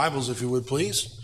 Bibles, if you would, please.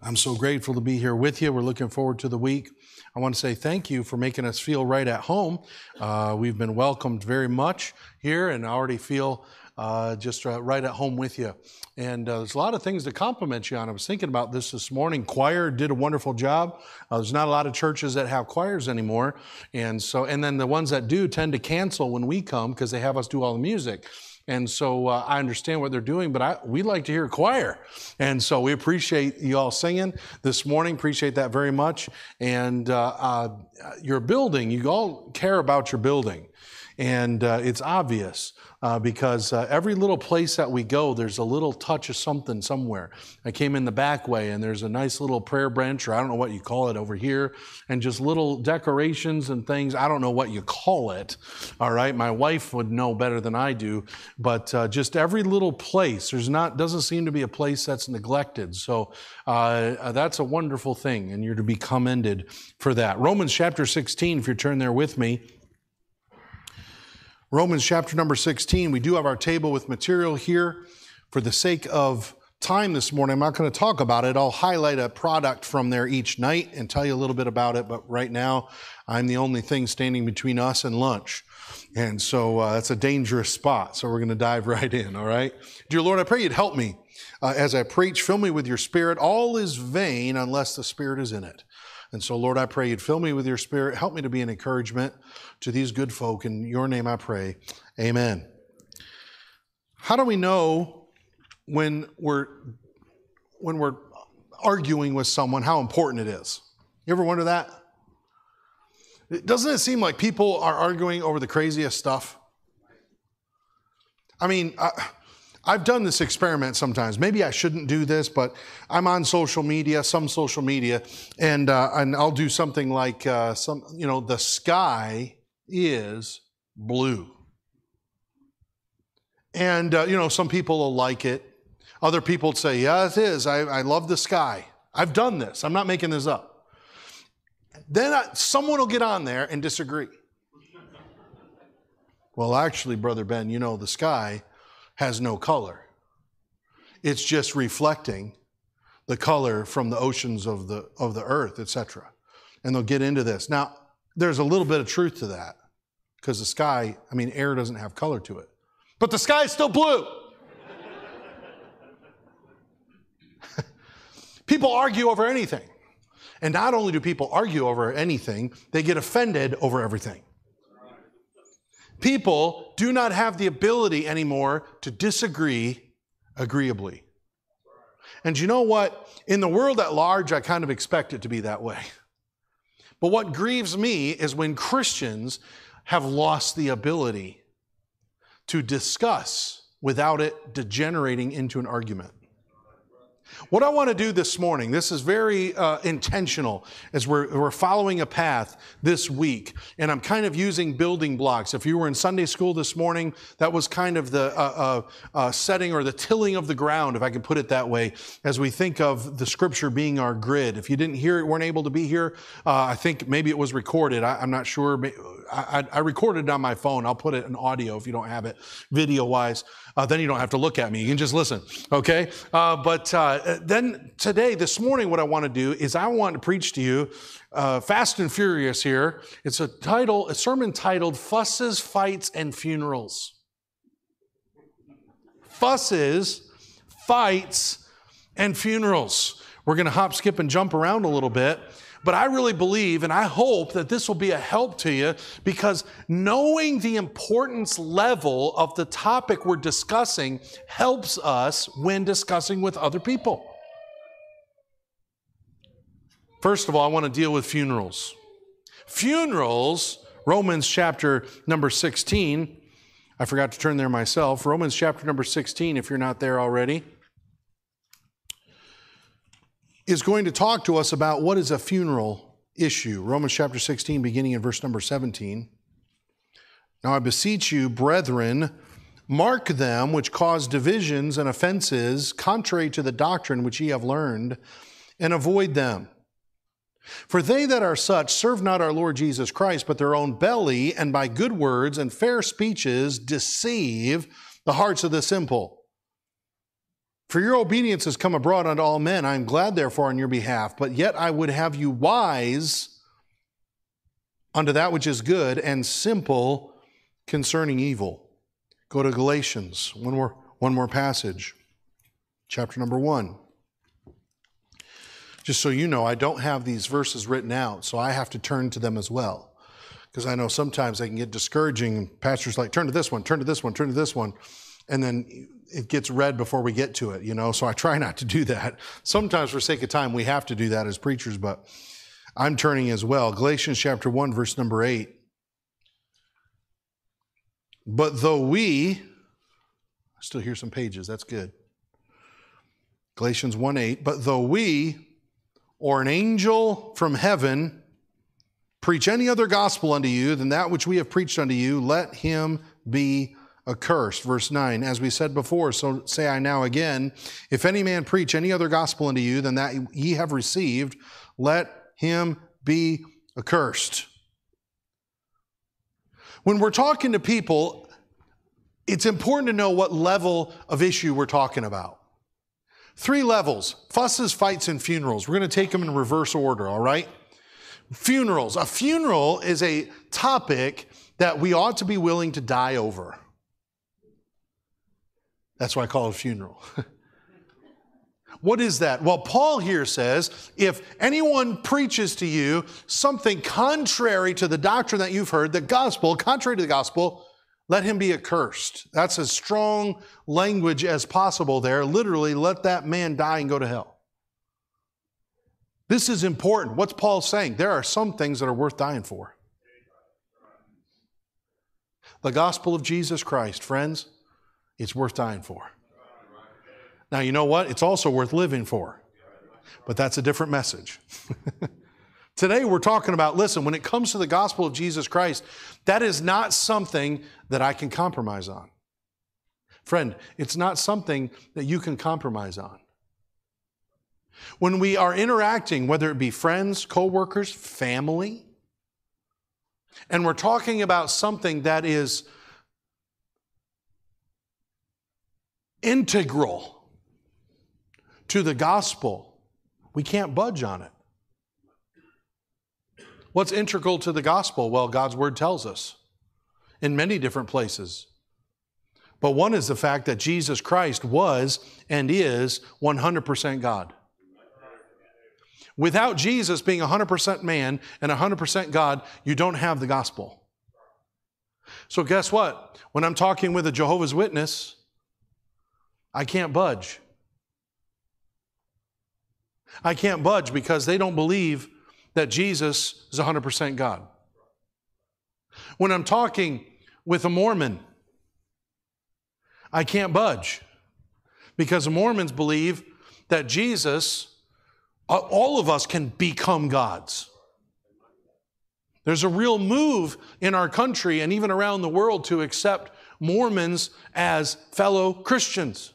I'm so grateful to be here with you. We're looking forward to the week. I want to say thank you for making us feel right at home. Uh, we've been welcomed very much here and I already feel uh, just uh, right at home with you. And uh, there's a lot of things to compliment you on. I was thinking about this this morning. Choir did a wonderful job. Uh, there's not a lot of churches that have choirs anymore. And so, and then the ones that do tend to cancel when we come because they have us do all the music. And so uh, I understand what they're doing, but I, we like to hear choir. And so we appreciate you all singing this morning. Appreciate that very much. And uh, uh, your building, you all care about your building. And uh, it's obvious uh, because uh, every little place that we go, there's a little touch of something somewhere. I came in the back way and there's a nice little prayer bench, or I don't know what you call it over here, and just little decorations and things. I don't know what you call it. All right. My wife would know better than I do, but uh, just every little place, there's not, doesn't seem to be a place that's neglected. So uh, that's a wonderful thing, and you're to be commended for that. Romans chapter 16, if you turn there with me. Romans chapter number 16. We do have our table with material here. For the sake of time this morning, I'm not going to talk about it. I'll highlight a product from there each night and tell you a little bit about it. But right now, I'm the only thing standing between us and lunch. And so uh, that's a dangerous spot. So we're going to dive right in, all right? Dear Lord, I pray you'd help me uh, as I preach. Fill me with your spirit. All is vain unless the spirit is in it. And so, Lord, I pray you'd fill me with your spirit. Help me to be an encouragement to these good folk. In your name I pray. Amen. How do we know when we're when we're arguing with someone how important it is? You ever wonder that? Doesn't it seem like people are arguing over the craziest stuff? I mean, I, I've done this experiment sometimes. Maybe I shouldn't do this, but I'm on social media, some social media, and uh, and I'll do something like uh, some, you know, the sky is blue, and uh, you know, some people will like it. Other people would say, "Yeah, it is. I, I love the sky. I've done this. I'm not making this up." Then I, someone will get on there and disagree. well, actually, brother Ben, you know, the sky has no color. It's just reflecting the color from the oceans of the, of the earth, etc. And they'll get into this. Now, there's a little bit of truth to that because the sky, I mean, air doesn't have color to it. But the sky is still blue. people argue over anything. And not only do people argue over anything, they get offended over everything. People do not have the ability anymore to disagree agreeably. And you know what? In the world at large, I kind of expect it to be that way. But what grieves me is when Christians have lost the ability to discuss without it degenerating into an argument. What I want to do this morning, this is very uh, intentional as we're, we're following a path this week, and I'm kind of using building blocks. If you were in Sunday school this morning, that was kind of the uh, uh, uh setting or the tilling of the ground, if I can put it that way, as we think of the scripture being our grid. If you didn't hear it, weren't able to be here, uh, I think maybe it was recorded. I, am not sure. I, I, recorded it on my phone. I'll put it in audio if you don't have it video wise. Uh, then you don't have to look at me. You can just listen, okay? but then today, this morning, what I want to do is I want to preach to you uh, Fast and Furious here. It's a title, a sermon titled Fusses, Fights, and Funerals. Fusses, fights, and funerals. We're going to hop, skip, and jump around a little bit. But I really believe and I hope that this will be a help to you because knowing the importance level of the topic we're discussing helps us when discussing with other people. First of all, I want to deal with funerals. Funerals, Romans chapter number 16. I forgot to turn there myself. Romans chapter number 16, if you're not there already is going to talk to us about what is a funeral issue. Romans chapter 16, beginning in verse number 17. Now I beseech you, brethren, mark them which cause divisions and offenses contrary to the doctrine which ye have learned, and avoid them. For they that are such serve not our Lord Jesus Christ, but their own belly, and by good words and fair speeches deceive the hearts of the simple. For your obedience has come abroad unto all men. I am glad, therefore, on your behalf. But yet I would have you wise unto that which is good and simple concerning evil. Go to Galatians, one more, one more passage, chapter number one. Just so you know, I don't have these verses written out, so I have to turn to them as well. Because I know sometimes they can get discouraging. Pastors like, turn to this one, turn to this one, turn to this one. And then it gets read before we get to it, you know. So I try not to do that. Sometimes, for sake of time, we have to do that as preachers, but I'm turning as well. Galatians chapter 1, verse number 8. But though we, I still hear some pages, that's good. Galatians 1 8. But though we, or an angel from heaven, preach any other gospel unto you than that which we have preached unto you, let him be accursed. Verse 9, as we said before, so say I now again, if any man preach any other gospel unto you than that ye have received, let him be accursed. When we're talking to people, it's important to know what level of issue we're talking about. Three levels fusses, fights, and funerals. We're going to take them in reverse order, all right? Funerals. A funeral is a topic that we ought to be willing to die over. That's why I call it a funeral. what is that? Well, Paul here says if anyone preaches to you something contrary to the doctrine that you've heard, the gospel, contrary to the gospel, let him be accursed. That's as strong language as possible there. Literally, let that man die and go to hell. This is important. What's Paul saying? There are some things that are worth dying for. The gospel of Jesus Christ, friends, it's worth dying for. Now, you know what? It's also worth living for. But that's a different message. Today, we're talking about listen, when it comes to the gospel of Jesus Christ, that is not something that I can compromise on. Friend, it's not something that you can compromise on. When we are interacting, whether it be friends, coworkers, family, and we're talking about something that is integral to the gospel, we can't budge on it. What's integral to the gospel? Well, God's word tells us in many different places. But one is the fact that Jesus Christ was and is 100% God. Without Jesus being 100% man and 100% God, you don't have the gospel. So, guess what? When I'm talking with a Jehovah's Witness, I can't budge. I can't budge because they don't believe that Jesus is 100% God. When I'm talking with a Mormon, I can't budge because Mormons believe that Jesus, uh, all of us can become gods. There's a real move in our country and even around the world to accept Mormons as fellow Christians.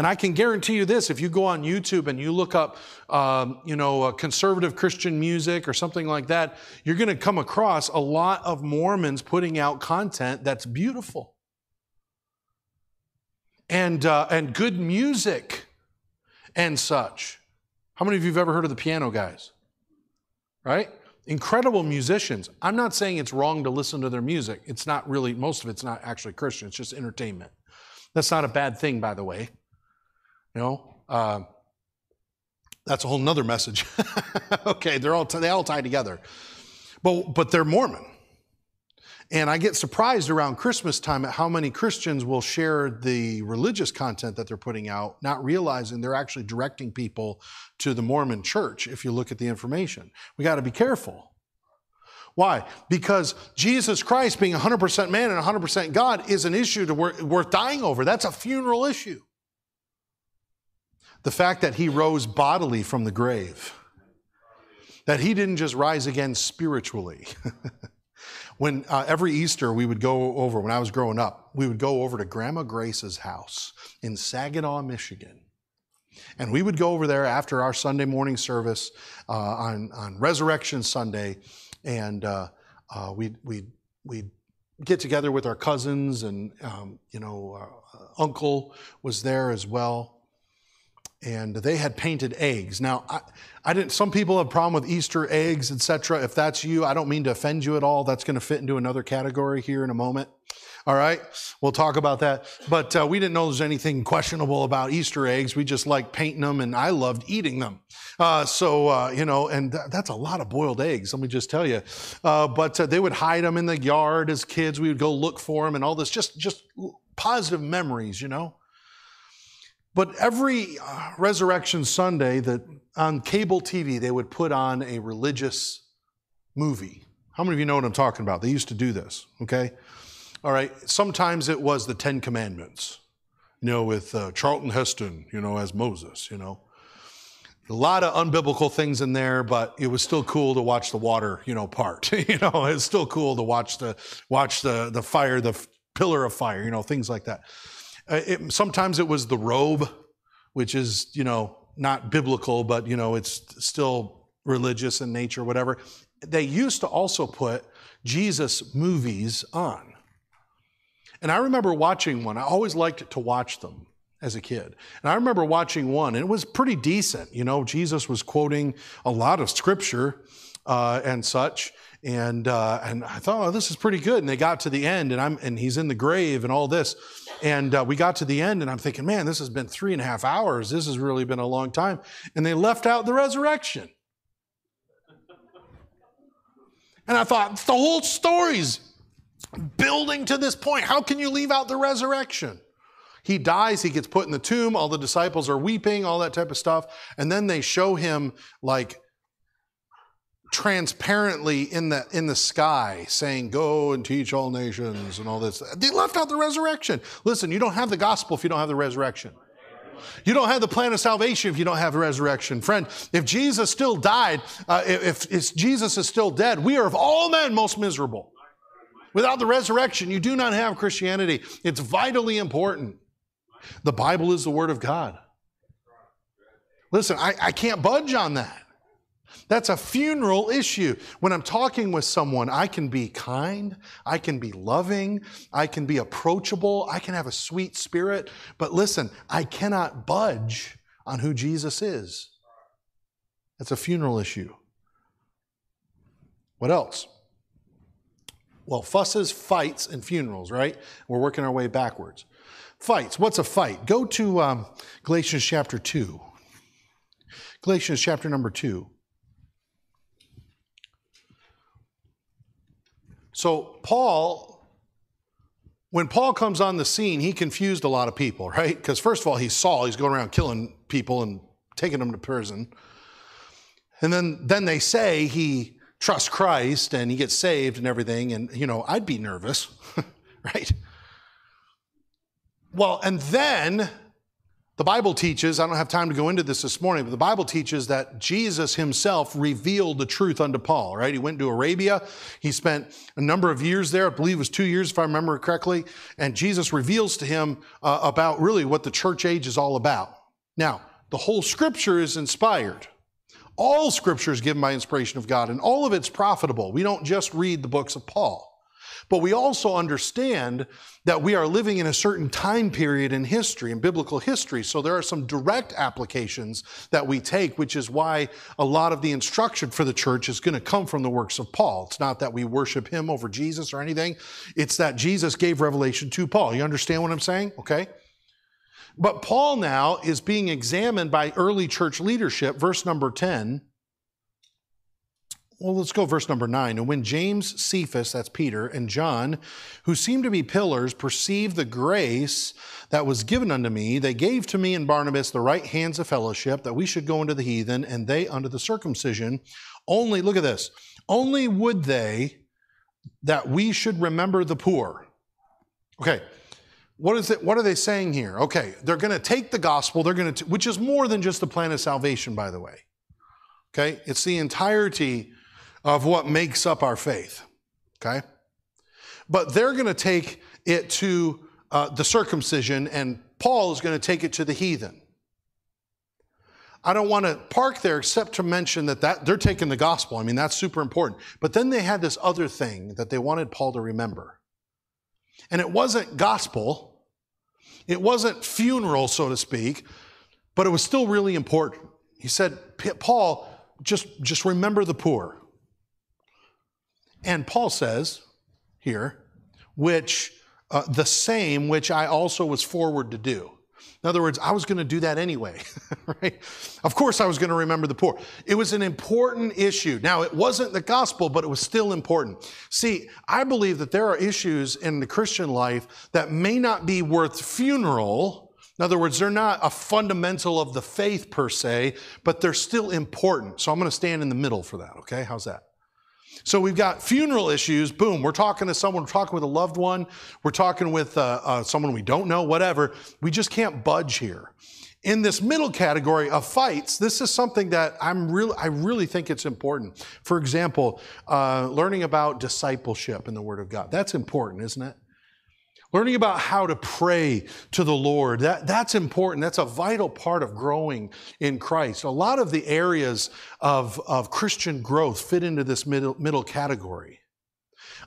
And I can guarantee you this if you go on YouTube and you look up, um, you know, conservative Christian music or something like that, you're going to come across a lot of Mormons putting out content that's beautiful. And, uh, and good music and such. How many of you have ever heard of the piano guys? Right? Incredible musicians. I'm not saying it's wrong to listen to their music. It's not really, most of it's not actually Christian, it's just entertainment. That's not a bad thing, by the way. You know, uh, that's a whole nother message. okay, they're all they all tie together, but but they're Mormon, and I get surprised around Christmas time at how many Christians will share the religious content that they're putting out, not realizing they're actually directing people to the Mormon Church. If you look at the information, we got to be careful. Why? Because Jesus Christ, being 100% man and 100% God, is an issue to worth dying over. That's a funeral issue. The fact that he rose bodily from the grave, that he didn't just rise again spiritually. when uh, every Easter we would go over, when I was growing up, we would go over to Grandma Grace's house in Saginaw, Michigan. And we would go over there after our Sunday morning service uh, on, on Resurrection Sunday, and uh, uh, we'd, we'd, we'd get together with our cousins, and um, you know, uh, uncle was there as well. And they had painted eggs. Now, I, I didn't. Some people have a problem with Easter eggs, etc. If that's you, I don't mean to offend you at all. That's going to fit into another category here in a moment. All right, we'll talk about that. But uh, we didn't know there's anything questionable about Easter eggs. We just liked painting them, and I loved eating them. Uh, so uh, you know, and th- that's a lot of boiled eggs. Let me just tell you. Uh, but uh, they would hide them in the yard as kids. We would go look for them, and all this. Just just positive memories, you know. But every uh, Resurrection Sunday, that on cable TV they would put on a religious movie. How many of you know what I'm talking about? They used to do this. Okay. All right. Sometimes it was the Ten Commandments, you know, with uh, Charlton Heston, you know, as Moses, you know. A lot of unbiblical things in there, but it was still cool to watch the water, you know, part. you know, it's still cool to watch the watch the the fire, the pillar of fire, you know, things like that. Uh, it, sometimes it was the robe, which is you know not biblical, but you know it's still religious in nature, whatever. They used to also put Jesus movies on. And I remember watching one. I always liked to watch them as a kid. And I remember watching one, and it was pretty decent. You know, Jesus was quoting a lot of scripture uh, and such. And uh, and I thought, oh, this is pretty good. And they got to the end, and I'm and he's in the grave and all this. And uh, we got to the end, and I'm thinking, man, this has been three and a half hours. This has really been a long time. And they left out the resurrection. And I thought, the whole story's building to this point. How can you leave out the resurrection? He dies, he gets put in the tomb, all the disciples are weeping, all that type of stuff. And then they show him like transparently in the in the sky saying go and teach all nations and all this they left out the resurrection listen you don't have the gospel if you don't have the resurrection you don't have the plan of salvation if you don't have the resurrection friend if jesus still died uh, if, if jesus is still dead we are of all men most miserable Without the resurrection, you do not have Christianity. It's vitally important. The Bible is the Word of God. Listen, I, I can't budge on that. That's a funeral issue. When I'm talking with someone, I can be kind, I can be loving, I can be approachable, I can have a sweet spirit. But listen, I cannot budge on who Jesus is. That's a funeral issue. What else? Well, fusses, fights, and funerals, right? We're working our way backwards. Fights. What's a fight? Go to um, Galatians chapter 2. Galatians chapter number 2. So, Paul, when Paul comes on the scene, he confused a lot of people, right? Because, first of all, he's Saul, he's going around killing people and taking them to prison. And then, then they say he trusts Christ and he gets saved and everything. And, you know, I'd be nervous, right? Well, and then the Bible teaches, I don't have time to go into this this morning, but the Bible teaches that Jesus himself revealed the truth unto Paul, right? He went to Arabia. He spent a number of years there. I believe it was two years, if I remember correctly. And Jesus reveals to him uh, about really what the church age is all about. Now, the whole scripture is inspired. All scripture is given by inspiration of God, and all of it's profitable. We don't just read the books of Paul. But we also understand that we are living in a certain time period in history, in biblical history. So there are some direct applications that we take, which is why a lot of the instruction for the church is going to come from the works of Paul. It's not that we worship him over Jesus or anything, it's that Jesus gave revelation to Paul. You understand what I'm saying? Okay? But Paul now is being examined by early church leadership. Verse number 10. Well, let's go verse number 9. And when James, Cephas, that's Peter, and John, who seemed to be pillars, perceived the grace that was given unto me, they gave to me and Barnabas the right hands of fellowship, that we should go unto the heathen, and they unto the circumcision. Only, look at this, only would they that we should remember the poor. Okay, what is it? What are they saying here? Okay, they're going to take the gospel. They're going to, which is more than just the plan of salvation, by the way. Okay, it's the entirety of what makes up our faith. Okay, but they're going to take it to uh, the circumcision, and Paul is going to take it to the heathen. I don't want to park there except to mention that, that they're taking the gospel. I mean, that's super important. But then they had this other thing that they wanted Paul to remember. And it wasn't gospel, it wasn't funeral, so to speak, but it was still really important. He said, Paul, just, just remember the poor. And Paul says here, which uh, the same which I also was forward to do. In other words, I was going to do that anyway, right? Of course, I was going to remember the poor. It was an important issue. Now, it wasn't the gospel, but it was still important. See, I believe that there are issues in the Christian life that may not be worth funeral. In other words, they're not a fundamental of the faith per se, but they're still important. So I'm going to stand in the middle for that, okay? How's that? So we've got funeral issues. Boom, we're talking to someone, we're talking with a loved one, we're talking with uh, uh, someone we don't know, whatever. We just can't budge here. In this middle category of fights, this is something that I'm really, I really think it's important. For example, uh, learning about discipleship in the Word of God. That's important, isn't it? Learning about how to pray to the Lord, that, that's important. That's a vital part of growing in Christ. A lot of the areas of, of Christian growth fit into this middle, middle category.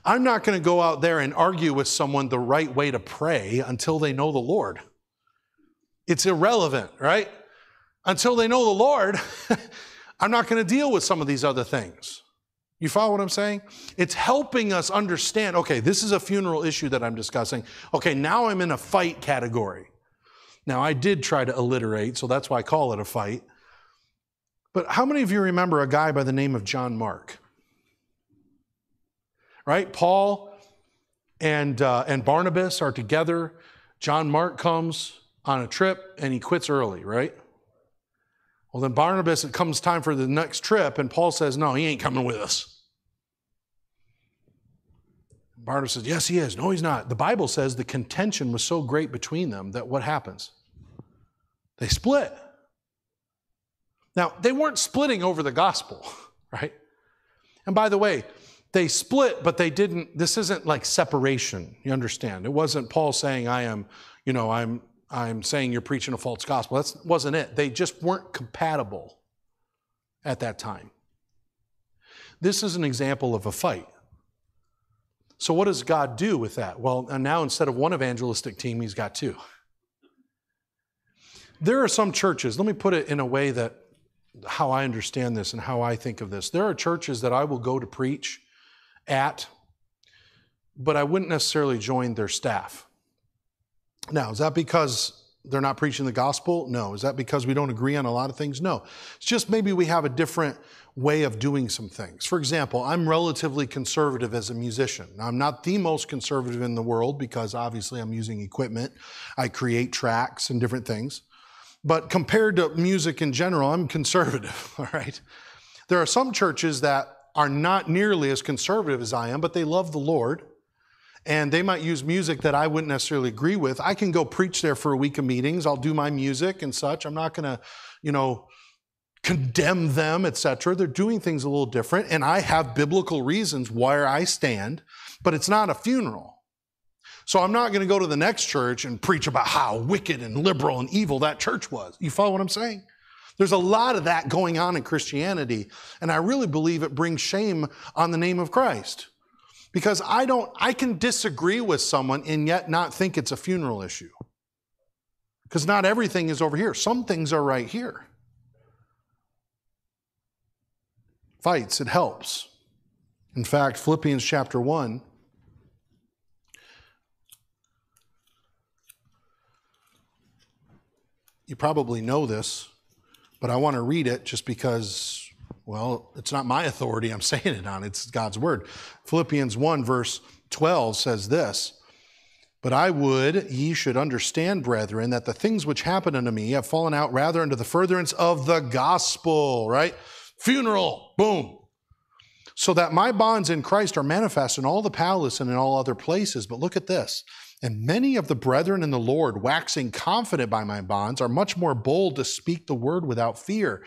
I'm not going to go out there and argue with someone the right way to pray until they know the Lord. It's irrelevant, right? Until they know the Lord, I'm not going to deal with some of these other things. You follow what I'm saying? It's helping us understand okay, this is a funeral issue that I'm discussing. Okay, now I'm in a fight category. Now, I did try to alliterate, so that's why I call it a fight. But how many of you remember a guy by the name of John Mark? Right? Paul and, uh, and Barnabas are together. John Mark comes on a trip and he quits early, right? Well, then Barnabas, it comes time for the next trip, and Paul says, No, he ain't coming with us. Barnabas says, Yes, he is. No, he's not. The Bible says the contention was so great between them that what happens? They split. Now, they weren't splitting over the gospel, right? And by the way, they split, but they didn't, this isn't like separation, you understand? It wasn't Paul saying, I am, you know, I'm, I'm saying you're preaching a false gospel. That wasn't it. They just weren't compatible at that time. This is an example of a fight. So, what does God do with that? Well, now instead of one evangelistic team, he's got two. There are some churches, let me put it in a way that how I understand this and how I think of this. There are churches that I will go to preach at, but I wouldn't necessarily join their staff. Now, is that because they're not preaching the gospel? No. Is that because we don't agree on a lot of things? No. It's just maybe we have a different way of doing some things. For example, I'm relatively conservative as a musician. I'm not the most conservative in the world because obviously I'm using equipment. I create tracks and different things. But compared to music in general, I'm conservative, all right? There are some churches that are not nearly as conservative as I am, but they love the Lord. And they might use music that I wouldn't necessarily agree with. I can go preach there for a week of meetings. I'll do my music and such. I'm not going to, you know, condemn them, etc. They're doing things a little different, and I have biblical reasons where I stand, but it's not a funeral. So I'm not going to go to the next church and preach about how wicked and liberal and evil that church was. You follow what I'm saying? There's a lot of that going on in Christianity, and I really believe it brings shame on the name of Christ. Because I don't I can disagree with someone and yet not think it's a funeral issue. Because not everything is over here. Some things are right here. fights, it helps. In fact, Philippians chapter 1. You probably know this, but I want to read it just because, well, it's not my authority I'm saying it on, it's God's word. Philippians 1, verse 12 says this But I would ye should understand, brethren, that the things which happen unto me have fallen out rather unto the furtherance of the gospel, right? funeral, boom. So that my bonds in Christ are manifest in all the palace and in all other places. But look at this. And many of the brethren in the Lord, waxing confident by my bonds, are much more bold to speak the word without fear.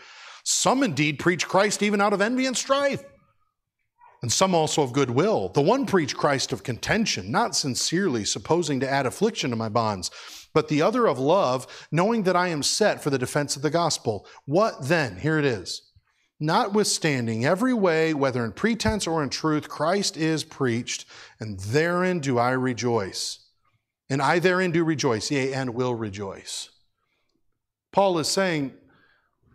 Some indeed preach Christ even out of envy and strife, and some also of goodwill. The one preach Christ of contention, not sincerely, supposing to add affliction to my bonds, but the other of love, knowing that I am set for the defense of the gospel. What then? Here it is. Notwithstanding, every way, whether in pretense or in truth, Christ is preached, and therein do I rejoice. And I therein do rejoice, yea, and will rejoice. Paul is saying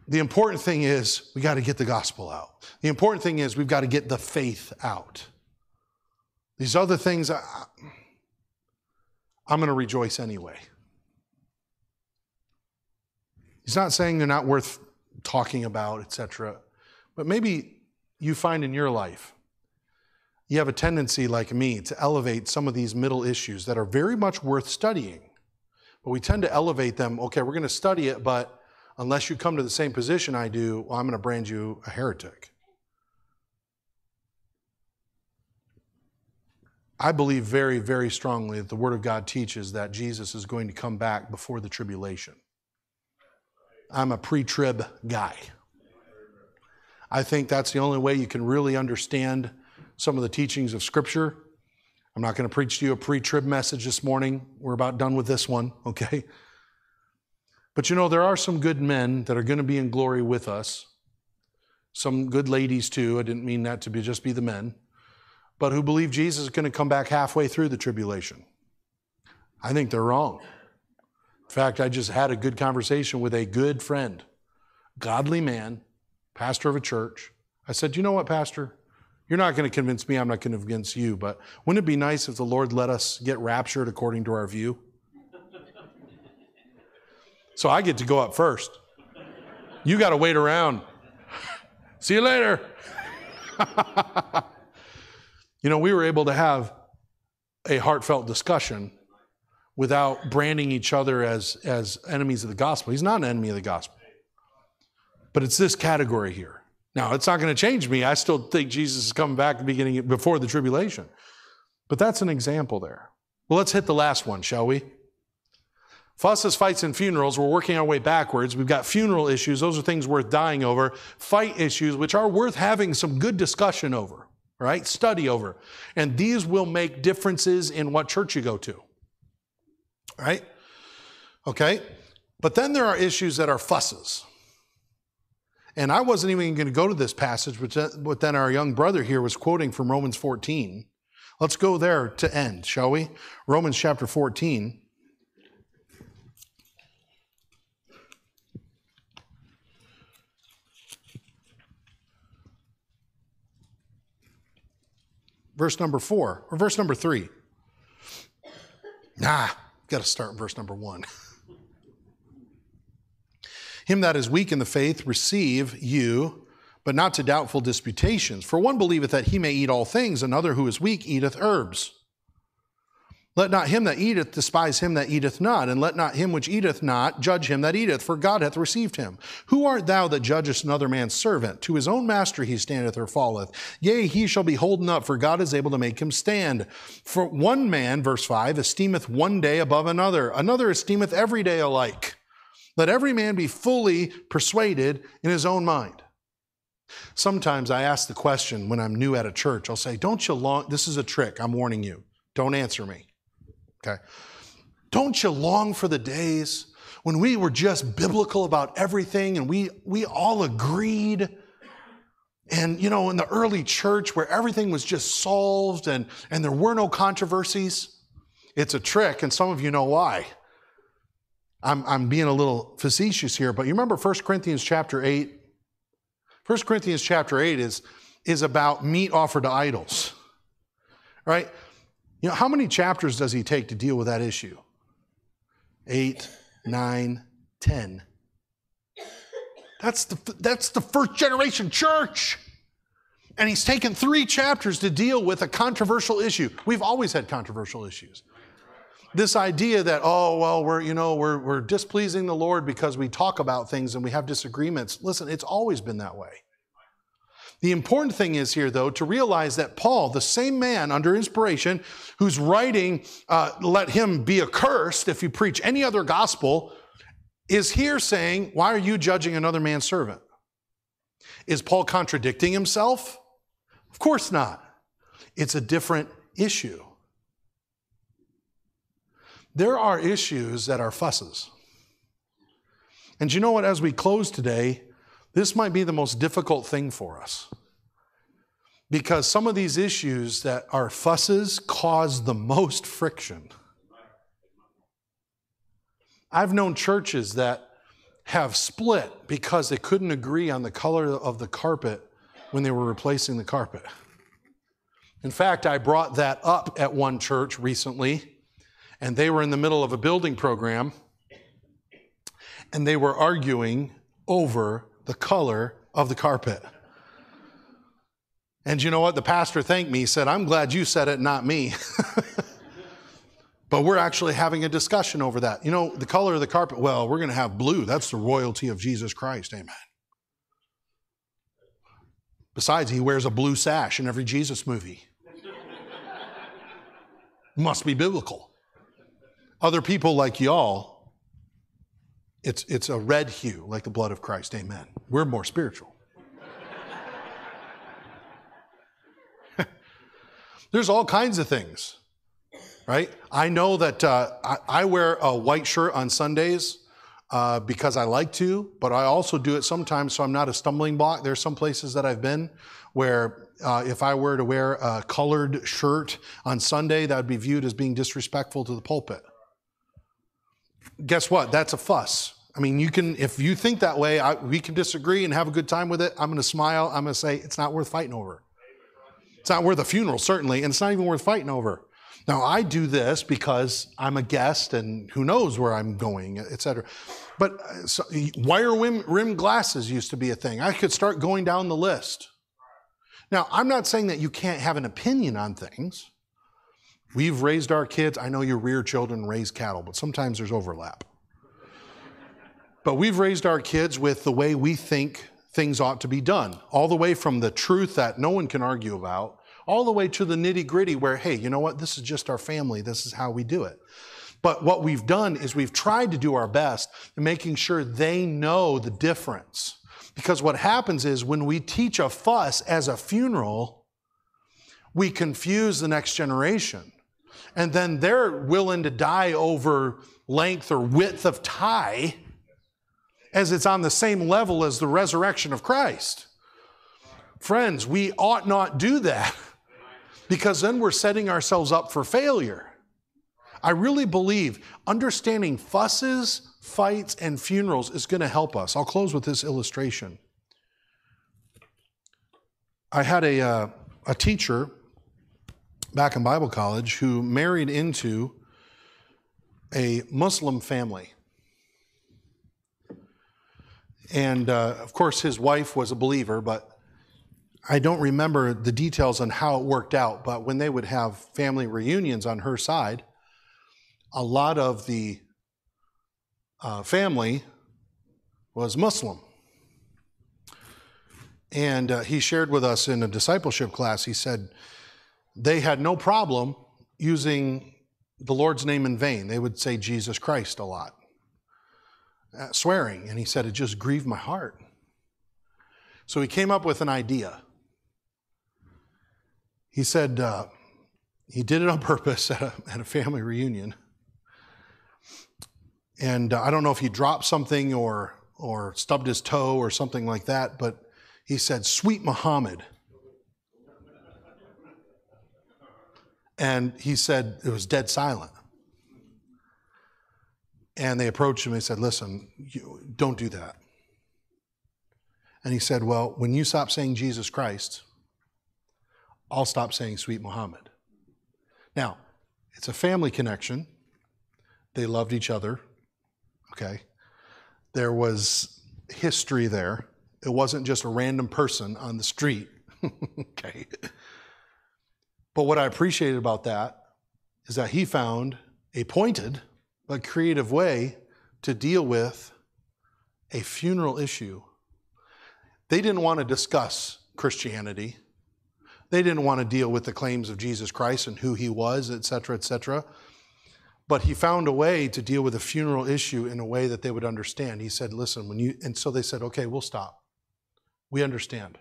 the important thing is we got to get the gospel out. The important thing is we've got to get the faith out. These other things, I, I'm going to rejoice anyway. He's not saying they're not worth talking about, etc. But maybe you find in your life you have a tendency, like me, to elevate some of these middle issues that are very much worth studying. But we tend to elevate them, okay, we're going to study it, but unless you come to the same position I do, well, I'm going to brand you a heretic. I believe very, very strongly that the Word of God teaches that Jesus is going to come back before the tribulation. I'm a pre trib guy. I think that's the only way you can really understand some of the teachings of Scripture. I'm not going to preach to you a pre trib message this morning. We're about done with this one, okay? But you know, there are some good men that are going to be in glory with us. Some good ladies, too. I didn't mean that to be just be the men, but who believe Jesus is going to come back halfway through the tribulation. I think they're wrong. In fact, I just had a good conversation with a good friend, godly man, pastor of a church. I said, You know what, Pastor? You're not going to convince me, I'm not going to convince you, but wouldn't it be nice if the Lord let us get raptured according to our view? So I get to go up first. You got to wait around. See you later. you know, we were able to have a heartfelt discussion without branding each other as, as enemies of the gospel. He's not an enemy of the gospel. But it's this category here. Now, it's not going to change me. I still think Jesus is coming back at the beginning before the tribulation. But that's an example there. Well, let's hit the last one, shall we? Fusses, fights, and funerals. We're working our way backwards. We've got funeral issues. Those are things worth dying over. Fight issues, which are worth having some good discussion over, right? Study over. And these will make differences in what church you go to, right? Okay? But then there are issues that are fusses. And I wasn't even going to go to this passage, but then our young brother here was quoting from Romans 14. Let's go there to end, shall we? Romans chapter 14. Verse number four, or verse number three. Nah, got to start in verse number one. Him that is weak in the faith receive you, but not to doubtful disputations. For one believeth that he may eat all things, another who is weak eateth herbs. Let not him that eateth despise him that eateth not, and let not him which eateth not judge him that eateth, for God hath received him. Who art thou that judgest another man's servant? To his own master he standeth or falleth. Yea, he shall be holden up, for God is able to make him stand. For one man, verse 5, esteemeth one day above another, another esteemeth every day alike. Let every man be fully persuaded in his own mind. Sometimes I ask the question when I'm new at a church, I'll say, Don't you long, this is a trick, I'm warning you. Don't answer me. Okay. Don't you long for the days when we were just biblical about everything and we, we all agreed? And, you know, in the early church where everything was just solved and, and there were no controversies, it's a trick, and some of you know why. I'm, I'm being a little facetious here, but you remember 1 Corinthians chapter 8? 1 Corinthians chapter 8 is, is about meat offered to idols, right? You know, how many chapters does he take to deal with that issue? Eight, nine, ten. That's the, that's the first generation church. And he's taken three chapters to deal with a controversial issue. We've always had controversial issues this idea that, oh, well, we're, you know, we're, we're displeasing the Lord because we talk about things and we have disagreements. Listen, it's always been that way. The important thing is here, though, to realize that Paul, the same man under inspiration who's writing, uh, let him be accursed if you preach any other gospel, is here saying, why are you judging another man's servant? Is Paul contradicting himself? Of course not. It's a different issue. There are issues that are fusses. And you know what? As we close today, this might be the most difficult thing for us. Because some of these issues that are fusses cause the most friction. I've known churches that have split because they couldn't agree on the color of the carpet when they were replacing the carpet. In fact, I brought that up at one church recently, and they were in the middle of a building program, and they were arguing over the color of the carpet. And you know what? The pastor thanked me, he said, I'm glad you said it, not me. but we're actually having a discussion over that. You know, the color of the carpet, well, we're going to have blue. That's the royalty of Jesus Christ. Amen. Besides, he wears a blue sash in every Jesus movie. Must be biblical. Other people like y'all, it's, it's a red hue like the blood of Christ. Amen. We're more spiritual. There's all kinds of things, right? I know that uh, I, I, wear a white shirt on Sundays uh, because I like to, but I also do it sometimes so I'm not a stumbling block. There's some places that I've been where uh, if I were to wear a colored shirt on Sunday, that would be viewed as being disrespectful to the pulpit. Guess what? That's a fuss. I mean, you can, if you think that way, I, we can disagree and have a good time with it. I'm going to smile. I'm going to say, it's not worth fighting over. It's not worth a funeral, certainly, and it's not even worth fighting over. Now, I do this because I'm a guest and who knows where I'm going, etc. But uh, so, wire rim glasses used to be a thing. I could start going down the list. Now, I'm not saying that you can't have an opinion on things. We've raised our kids. I know you rear children, raise cattle, but sometimes there's overlap. But we've raised our kids with the way we think things ought to be done, all the way from the truth that no one can argue about, all the way to the nitty gritty where, hey, you know what? This is just our family. This is how we do it. But what we've done is we've tried to do our best in making sure they know the difference. Because what happens is when we teach a fuss as a funeral, we confuse the next generation. And then they're willing to die over length or width of tie as it's on the same level as the resurrection of Christ. Friends, we ought not do that because then we're setting ourselves up for failure. I really believe understanding fusses, fights, and funerals is going to help us. I'll close with this illustration. I had a, uh, a teacher back in Bible college who married into a Muslim family. And uh, of course, his wife was a believer, but I don't remember the details on how it worked out. But when they would have family reunions on her side, a lot of the uh, family was Muslim. And uh, he shared with us in a discipleship class, he said they had no problem using the Lord's name in vain. They would say Jesus Christ a lot uh, swearing, and he said, It just grieved my heart. So he came up with an idea. He said uh, he did it on purpose at a, at a family reunion. And uh, I don't know if he dropped something or, or stubbed his toe or something like that, but he said, Sweet Muhammad. And he said it was dead silent. And they approached him and said, Listen, you, don't do that. And he said, Well, when you stop saying Jesus Christ, I'll stop saying sweet Muhammad. Now, it's a family connection. They loved each other. Okay. There was history there. It wasn't just a random person on the street. okay. But what I appreciated about that is that he found a pointed but creative way to deal with a funeral issue. They didn't want to discuss Christianity. They didn't want to deal with the claims of Jesus Christ and who he was, et cetera, et cetera. But he found a way to deal with a funeral issue in a way that they would understand. He said, Listen, when you, and so they said, Okay, we'll stop. We understand.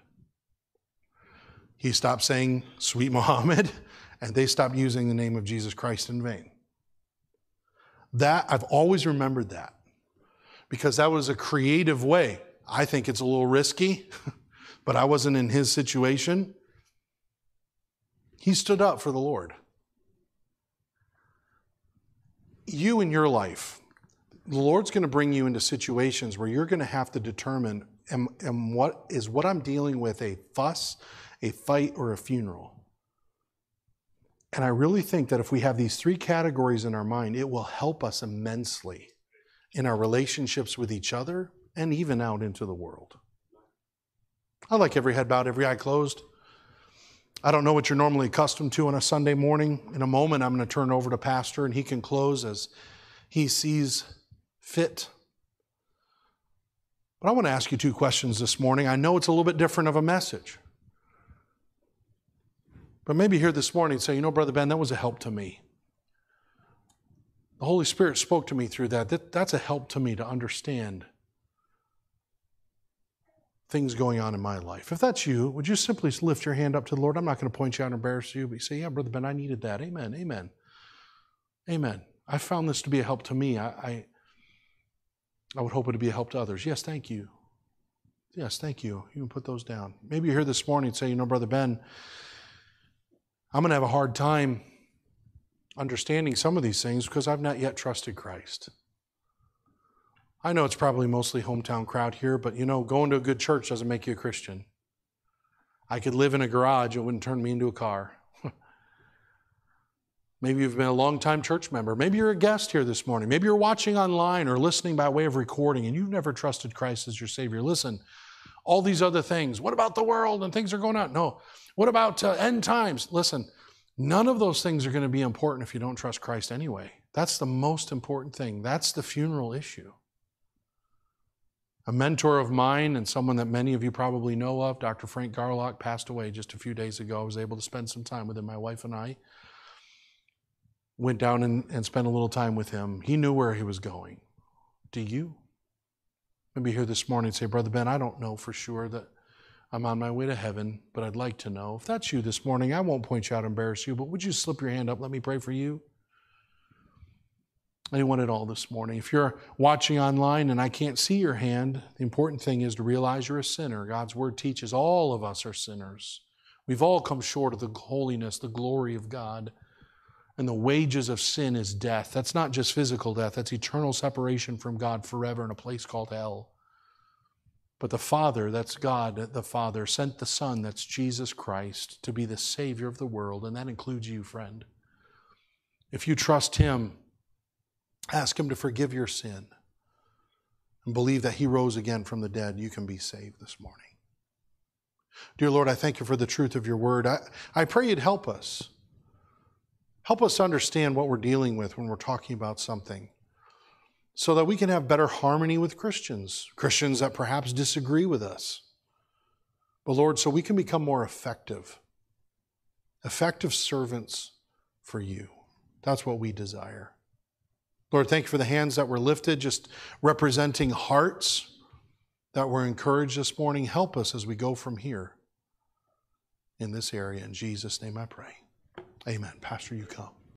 He stopped saying, Sweet Muhammad, and they stopped using the name of Jesus Christ in vain. That, I've always remembered that because that was a creative way. I think it's a little risky, but I wasn't in his situation. He stood up for the Lord. You in your life, the Lord's going to bring you into situations where you're going to have to determine am, am what is what I'm dealing with a fuss, a fight, or a funeral. And I really think that if we have these three categories in our mind, it will help us immensely in our relationships with each other and even out into the world. I like every head bowed, every eye closed. I don't know what you're normally accustomed to on a Sunday morning. In a moment, I'm going to turn over to Pastor and he can close as he sees fit. But I want to ask you two questions this morning. I know it's a little bit different of a message. But maybe here this morning say, you know, Brother Ben, that was a help to me. The Holy Spirit spoke to me through that. that that's a help to me to understand things going on in my life. If that's you, would you simply lift your hand up to the Lord? I'm not going to point you out and embarrass you, but you say, Yeah, Brother Ben, I needed that. Amen. Amen. Amen. I found this to be a help to me. I, I, I would hope it to be a help to others. Yes, thank you. Yes, thank you. You can put those down. Maybe you're here this morning and say, You know, Brother Ben, I'm going to have a hard time understanding some of these things because I've not yet trusted Christ. I know it's probably mostly hometown crowd here, but you know, going to a good church doesn't make you a Christian. I could live in a garage, it wouldn't turn me into a car. Maybe you've been a long-time church member. Maybe you're a guest here this morning. Maybe you're watching online or listening by way of recording and you've never trusted Christ as your Savior. Listen, all these other things. What about the world and things are going on? No, what about uh, end times? Listen, none of those things are going to be important if you don't trust Christ anyway. That's the most important thing. That's the funeral issue. A mentor of mine and someone that many of you probably know of, Dr. Frank Garlock, passed away just a few days ago. I was able to spend some time with him, my wife and I. Went down and, and spent a little time with him. He knew where he was going. Do you? Maybe here this morning say, Brother Ben, I don't know for sure that I'm on my way to heaven, but I'd like to know. If that's you this morning, I won't point you out and embarrass you, but would you slip your hand up? Let me pray for you. Anyone at all this morning? If you're watching online and I can't see your hand, the important thing is to realize you're a sinner. God's word teaches all of us are sinners. We've all come short of the holiness, the glory of God. And the wages of sin is death. That's not just physical death, that's eternal separation from God forever in a place called hell. But the Father, that's God, the Father, sent the Son, that's Jesus Christ, to be the Savior of the world, and that includes you, friend. If you trust Him, ask Him to forgive your sin, and believe that He rose again from the dead, you can be saved this morning. Dear Lord, I thank you for the truth of your word. I, I pray you'd help us. Help us understand what we're dealing with when we're talking about something so that we can have better harmony with Christians, Christians that perhaps disagree with us. But Lord, so we can become more effective, effective servants for you. That's what we desire. Lord, thank you for the hands that were lifted, just representing hearts that were encouraged this morning. Help us as we go from here in this area. In Jesus' name I pray. Amen. Pastor, you come.